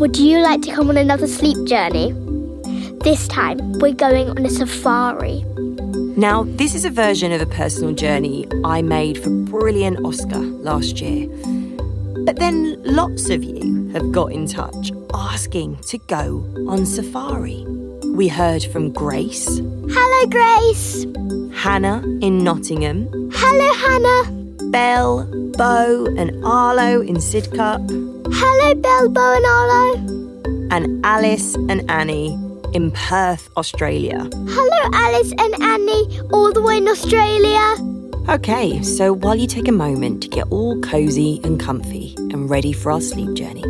Would you like to come on another sleep journey? This time, we're going on a safari. Now, this is a version of a personal journey I made for Brilliant Oscar last year. But then lots of you have got in touch asking to go on safari. We heard from Grace, Hello, Grace. Hannah in Nottingham, Hello, Hannah. Belle, Bo, and Arlo in Sidcup, Hello, Belle, Bo and Arlo. and Alice and Annie in Perth, Australia. Hello, Alice and Annie, all the way in Australia. Okay, so while you take a moment to get all cozy and comfy and ready for our sleep journey,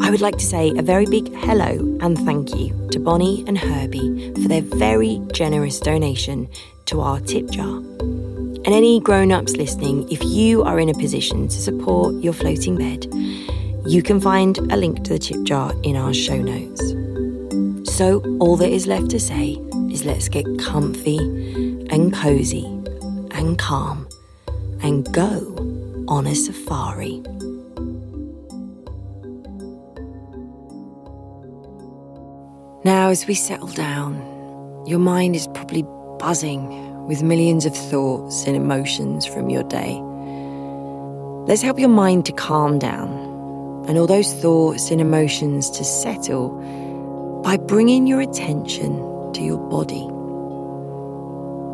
I would like to say a very big hello and thank you to Bonnie and Herbie for their very generous donation to our tip jar. And any grown ups listening, if you are in a position to support your floating bed, you can find a link to the tip jar in our show notes. So, all that is left to say is let's get comfy and cozy and calm and go on a safari. Now, as we settle down, your mind is probably buzzing with millions of thoughts and emotions from your day. Let's help your mind to calm down and all those thoughts and emotions to settle by bringing your attention to your body.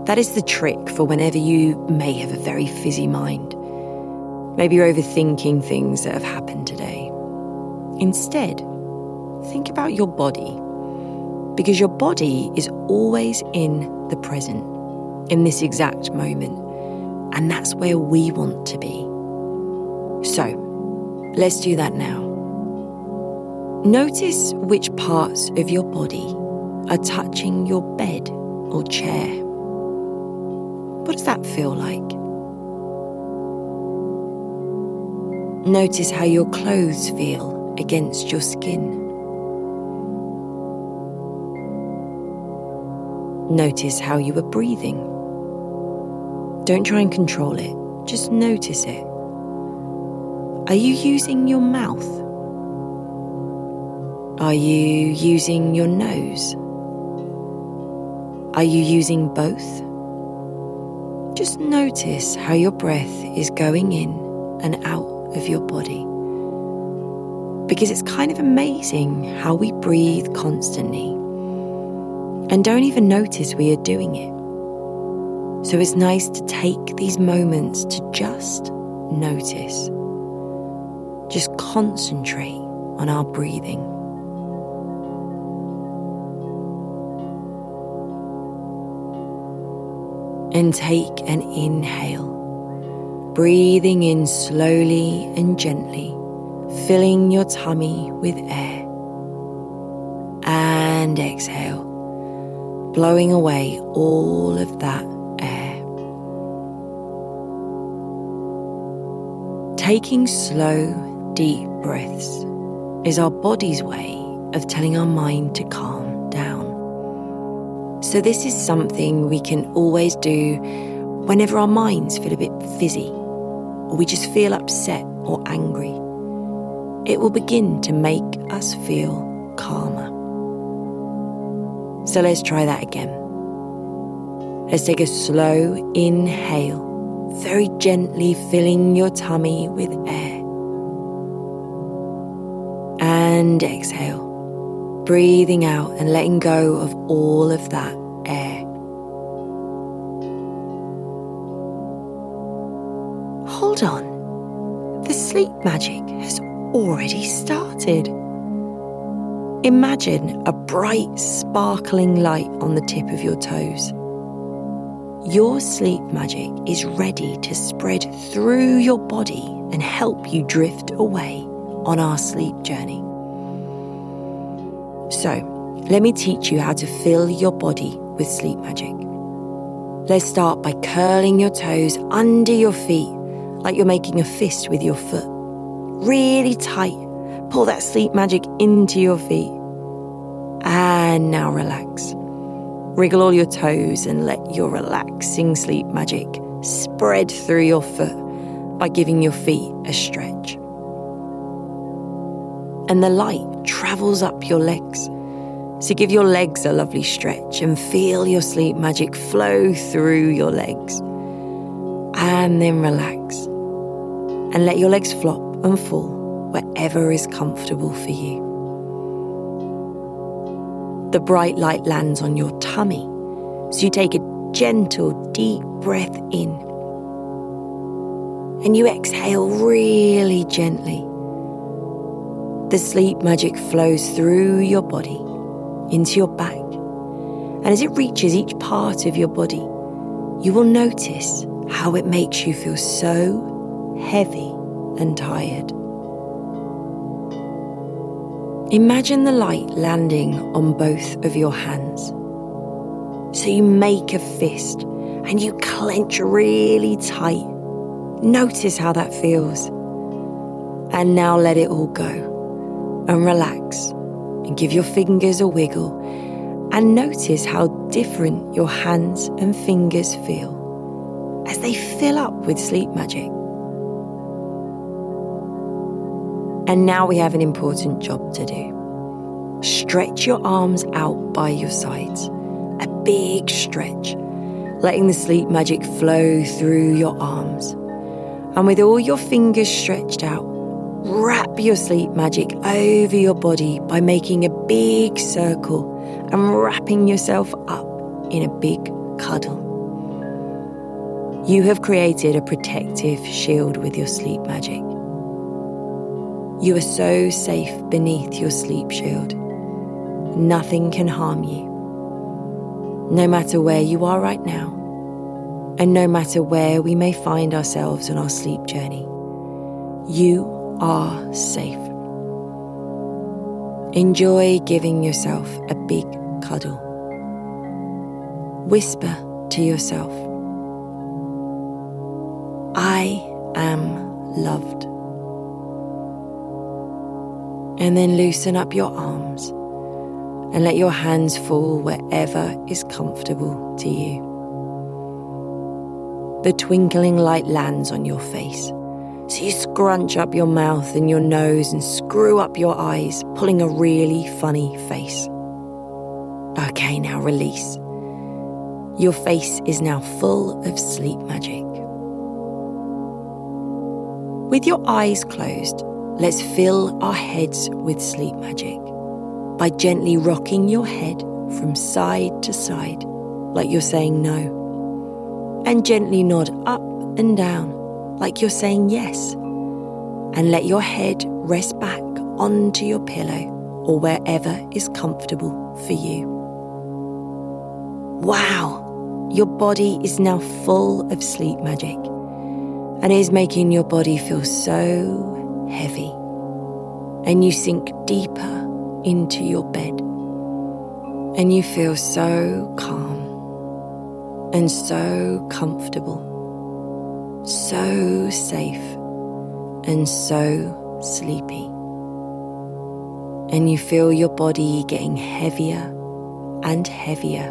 That is the trick for whenever you may have a very fizzy mind. Maybe you're overthinking things that have happened today. Instead, think about your body. Because your body is always in the present, in this exact moment. And that's where we want to be. So, let's do that now. Notice which parts of your body are touching your bed or chair. What does that feel like? Notice how your clothes feel against your skin. Notice how you are breathing. Don't try and control it, just notice it. Are you using your mouth? Are you using your nose? Are you using both? Just notice how your breath is going in and out of your body. Because it's kind of amazing how we breathe constantly and don't even notice we are doing it. So it's nice to take these moments to just notice. Just concentrate on our breathing. And take an inhale, breathing in slowly and gently, filling your tummy with air. And exhale, blowing away all of that air. Taking slow, deep breaths is our body's way of telling our mind to calm down. So, this is something we can always do whenever our minds feel a bit fizzy or we just feel upset or angry. It will begin to make us feel calmer. So, let's try that again. Let's take a slow inhale, very gently filling your tummy with air. And exhale, breathing out and letting go of all of that air. Hold on, the sleep magic has already started. Imagine a bright, sparkling light on the tip of your toes. Your sleep magic is ready to spread through your body and help you drift away on our sleep journey. So, let me teach you how to fill your body with sleep magic. Let's start by curling your toes under your feet like you're making a fist with your foot. Really tight. Pull that sleep magic into your feet. And now relax. Wriggle all your toes and let your relaxing sleep magic spread through your foot by giving your feet a stretch. And the light travels up your legs. So give your legs a lovely stretch and feel your sleep magic flow through your legs. And then relax and let your legs flop and fall wherever is comfortable for you. The bright light lands on your tummy, so you take a gentle, deep breath in. And you exhale really gently. The sleep magic flows through your body into your back. And as it reaches each part of your body, you will notice how it makes you feel so heavy and tired. Imagine the light landing on both of your hands. So you make a fist and you clench really tight. Notice how that feels. And now let it all go and relax and give your fingers a wiggle and notice how different your hands and fingers feel as they fill up with sleep magic. And now we have an important job to do. Stretch your arms out by your sides, a big stretch, letting the sleep magic flow through your arms. And with all your fingers stretched out, Wrap your sleep magic over your body by making a big circle and wrapping yourself up in a big cuddle. You have created a protective shield with your sleep magic. You are so safe beneath your sleep shield. Nothing can harm you. No matter where you are right now, and no matter where we may find ourselves on our sleep journey, you are safe. Enjoy giving yourself a big cuddle. Whisper to yourself, I am loved. And then loosen up your arms and let your hands fall wherever is comfortable to you. The twinkling light lands on your face so you scrunch up your mouth and your nose and screw up your eyes, pulling a really funny face. Okay, now release. Your face is now full of sleep magic. With your eyes closed, let's fill our heads with sleep magic by gently rocking your head from side to side, like you're saying no, and gently nod up and down like you're saying yes, and let your head rest back onto your pillow or wherever is comfortable for you. Wow, your body is now full of sleep magic and is making your body feel so heavy. And you sink deeper into your bed and you feel so calm and so comfortable so safe and so sleepy. And you feel your body getting heavier and heavier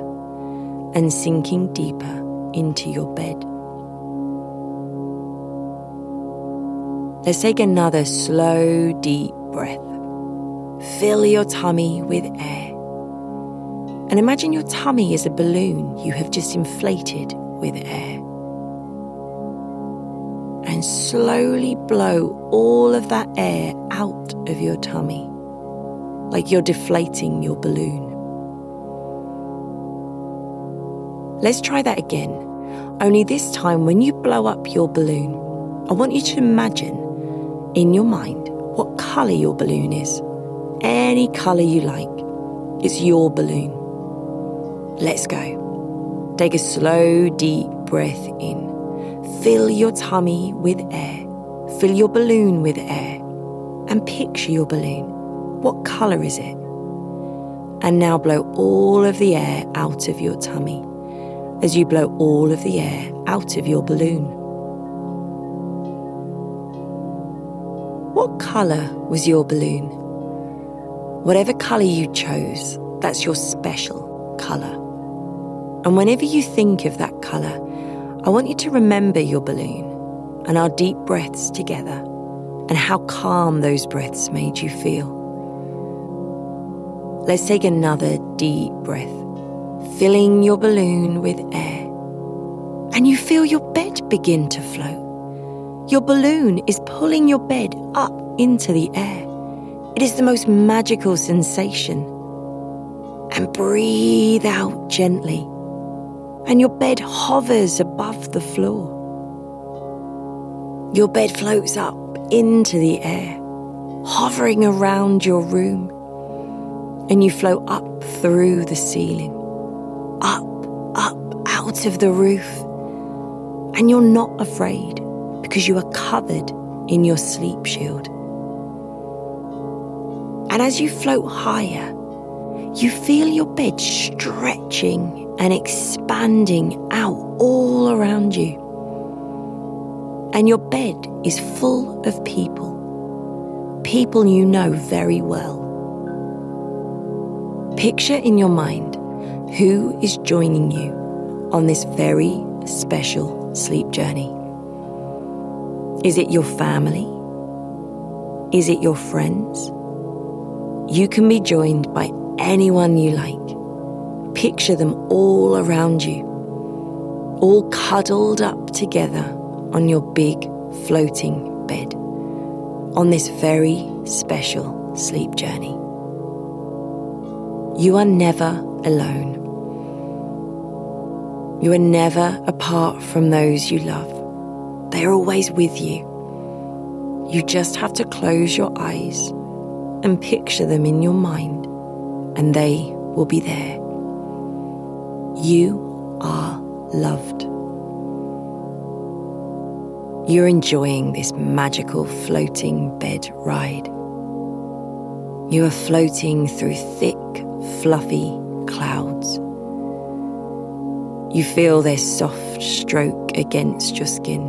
and sinking deeper into your bed. Let's take another slow, deep breath. Fill your tummy with air. And imagine your tummy is a balloon you have just inflated with air and slowly blow all of that air out of your tummy, like you're deflating your balloon. Let's try that again. Only this time, when you blow up your balloon, I want you to imagine in your mind what colour your balloon is. Any colour you like. It's your balloon. Let's go. Take a slow, deep breath in. Fill your tummy with air. Fill your balloon with air. And picture your balloon. What colour is it? And now blow all of the air out of your tummy as you blow all of the air out of your balloon. What colour was your balloon? Whatever colour you chose, that's your special colour. And whenever you think of that colour, I want you to remember your balloon and our deep breaths together and how calm those breaths made you feel. let's take another deep breath, filling your balloon with air. And you feel your bed begin to float. Your balloon is pulling your bed up into the air. It is the most magical sensation. And breathe out gently, and your bed hovers above the floor. Your bed floats up into the air, hovering around your room, and you float up through the ceiling, up, up, out of the roof. And you're not afraid because you are covered in your sleep shield. And as you float higher, you feel your bed stretching and expanding out all around you. And your bed is full of people, people you know very well. Picture in your mind who is joining you on this very special sleep journey. Is it your family? Is it your friends? You can be joined by anyone you like. Picture them all around you, all cuddled up together on your big floating bed on this very special sleep journey. You are never alone. You are never apart from those you love. They are always with you. You just have to close your eyes and picture them in your mind, and they will be there. You are loved. You're enjoying this magical floating bed ride. You are floating through thick, fluffy clouds. You feel their soft stroke against your skin.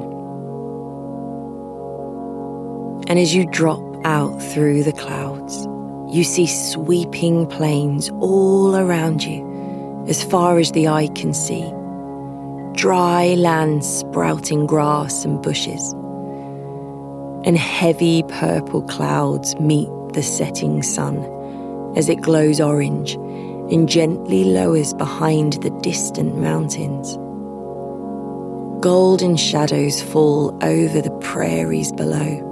And as you drop out through the clouds, you see sweeping plains all around you, as far as the eye can see. Dry land sprouting grass and bushes. And heavy purple clouds meet the setting sun as it glows orange and gently lowers behind the distant mountains. Golden shadows fall over the prairies below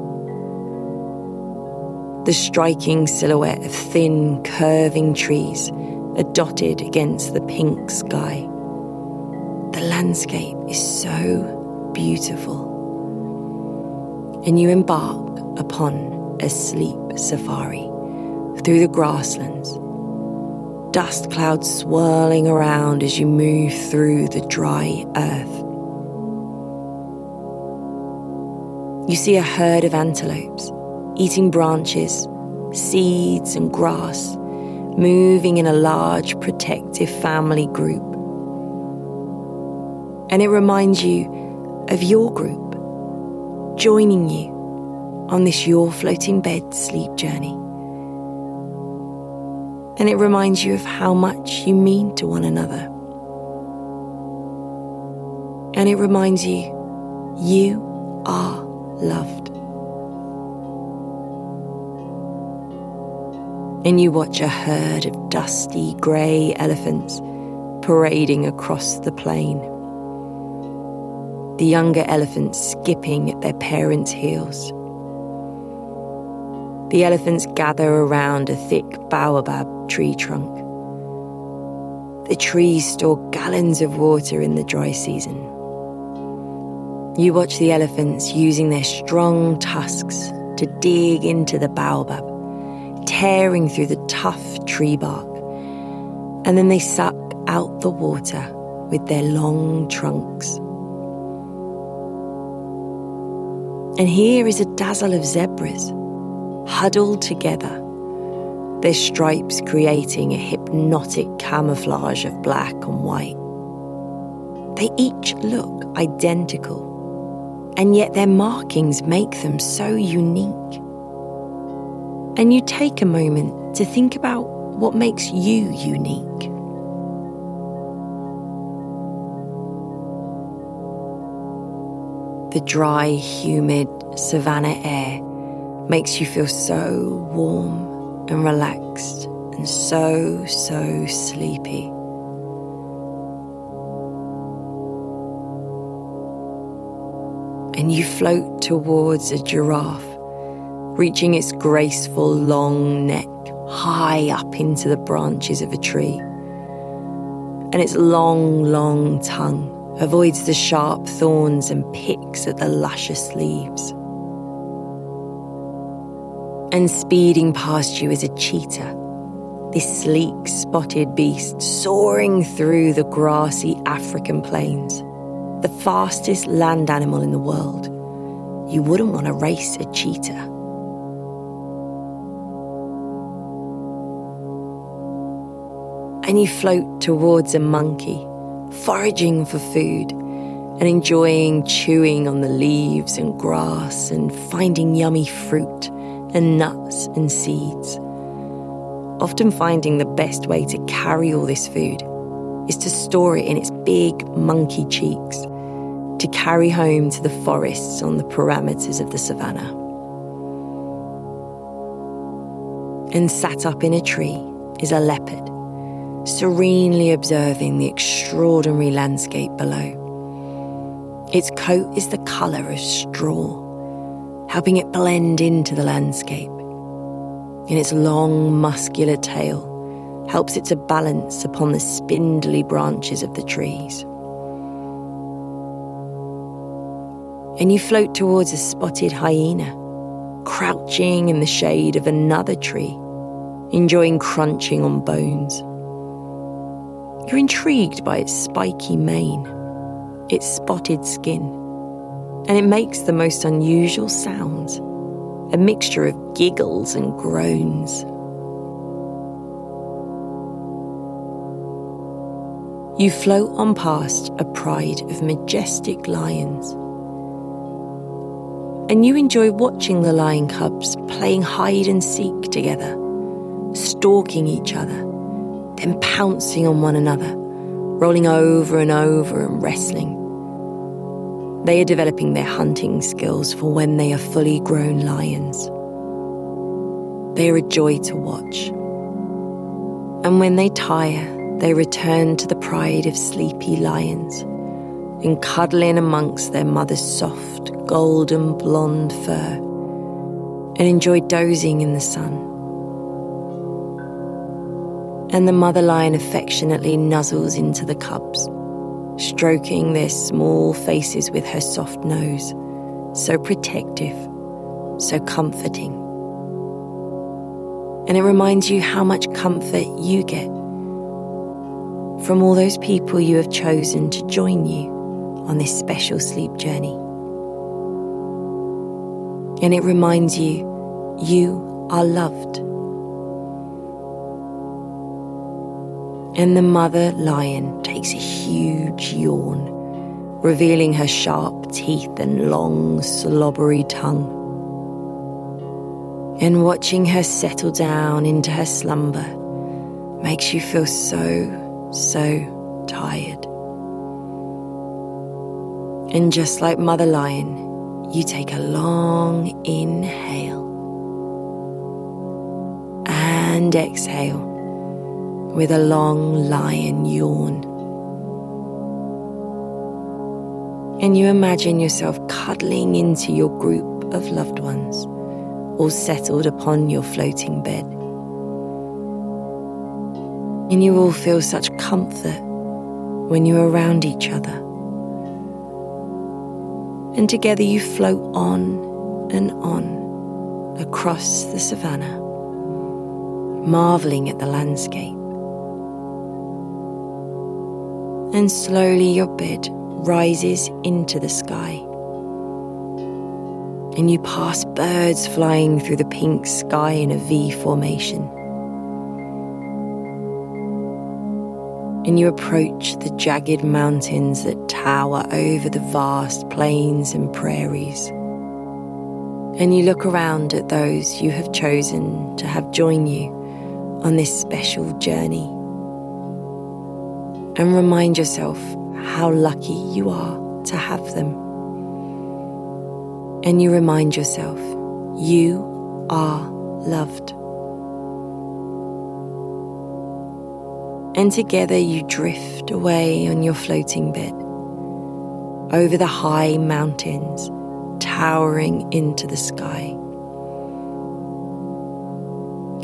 the striking silhouette of thin, curving trees are dotted against the pink sky. The landscape is so beautiful. And you embark upon a sleep safari through the grasslands, dust clouds swirling around as you move through the dry earth. You see a herd of antelopes eating branches, seeds, and grass, moving in a large protective family group. And it reminds you of your group joining you on this Your Floating Bed sleep journey. And it reminds you of how much you mean to one another. And it reminds you, you are loved. And you watch a herd of dusty grey elephants parading across the plain. The younger elephants skipping at their parents' heels. The elephants gather around a thick baobab tree trunk. The trees store gallons of water in the dry season. You watch the elephants using their strong tusks to dig into the baobab tearing through the tough tree bark. And then they suck out the water with their long trunks. And here is a dazzle of zebras, huddled together, their stripes creating a hypnotic camouflage of black and white. They each look identical, and yet their markings make them so unique and you take a moment to think about what makes you unique. The dry, humid savannah air makes you feel so warm and relaxed and so, so sleepy. And you float towards a giraffe, reaching its graceful long neck high up into the branches of a tree. And its long, long tongue avoids the sharp thorns and picks at the luscious leaves. And speeding past you is a cheetah, this sleek, spotted beast soaring through the grassy African plains, the fastest land animal in the world. You wouldn't want to race a cheetah. And you float towards a monkey, foraging for food and enjoying chewing on the leaves and grass and finding yummy fruit and nuts and seeds. Often finding the best way to carry all this food is to store it in its big monkey cheeks to carry home to the forests on the parameters of the savannah. And sat up in a tree is a leopard serenely observing the extraordinary landscape below. Its coat is the colour of straw, helping it blend into the landscape. And its long, muscular tail helps it to balance upon the spindly branches of the trees. And you float towards a spotted hyena, crouching in the shade of another tree, enjoying crunching on bones. You're intrigued by its spiky mane, its spotted skin, and it makes the most unusual sounds a mixture of giggles and groans. You float on past a pride of majestic lions. And you enjoy watching the lion cubs playing hide and seek together, stalking each other then pouncing on one another, rolling over and over and wrestling. They are developing their hunting skills for when they are fully grown lions. They are a joy to watch. And when they tire, they return to the pride of sleepy lions and cuddle in amongst their mother's soft, golden blonde fur and enjoy dozing in the sun and the mother lion affectionately nuzzles into the cubs, stroking their small faces with her soft nose, so protective, so comforting. And it reminds you how much comfort you get from all those people you have chosen to join you on this special sleep journey. And it reminds you you are loved and the mother lion takes a huge yawn, revealing her sharp teeth and long, slobbery tongue. And watching her settle down into her slumber makes you feel so, so tired. And just like Mother Lion, you take a long inhale and exhale with a long lion yawn. And you imagine yourself cuddling into your group of loved ones, all settled upon your floating bed. And you all feel such comfort when you're around each other. And together you float on and on across the savannah, marveling at the landscape and slowly your bed rises into the sky. And you pass birds flying through the pink sky in a V formation. And you approach the jagged mountains that tower over the vast plains and prairies. And you look around at those you have chosen to have join you on this special journey and remind yourself how lucky you are to have them. And you remind yourself you are loved. And together you drift away on your floating bed over the high mountains towering into the sky.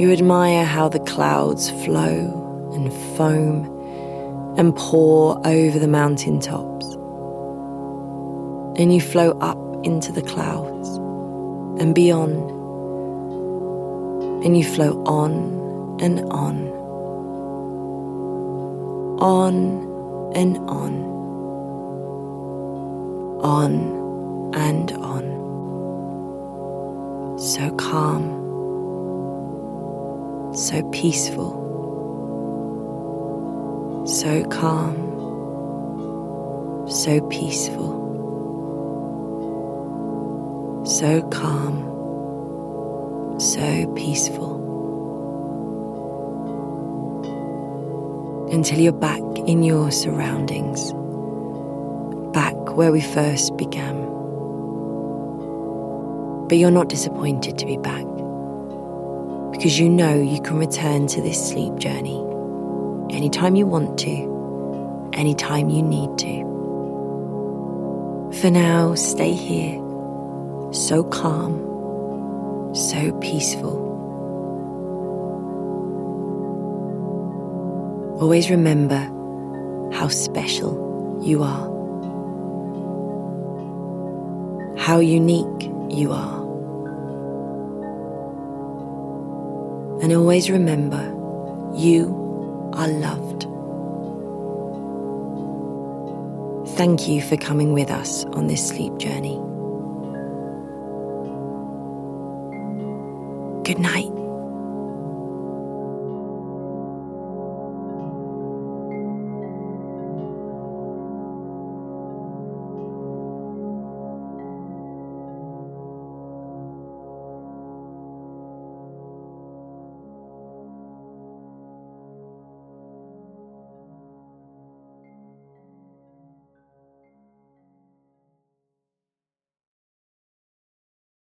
You admire how the clouds flow and foam and pour over the mountain tops. And you flow up into the clouds and beyond. And you flow on and on, on and on, on and on. So calm, so peaceful, so calm, so peaceful so calm, so peaceful. Until you're back in your surroundings, back where we first began. But you're not disappointed to be back because you know you can return to this sleep journey anytime you want to, anytime you need to. For now, stay here so calm, so peaceful. Always remember how special you are, how unique you are. And always remember you are loved. Thank you for coming with us on this sleep journey. Good night.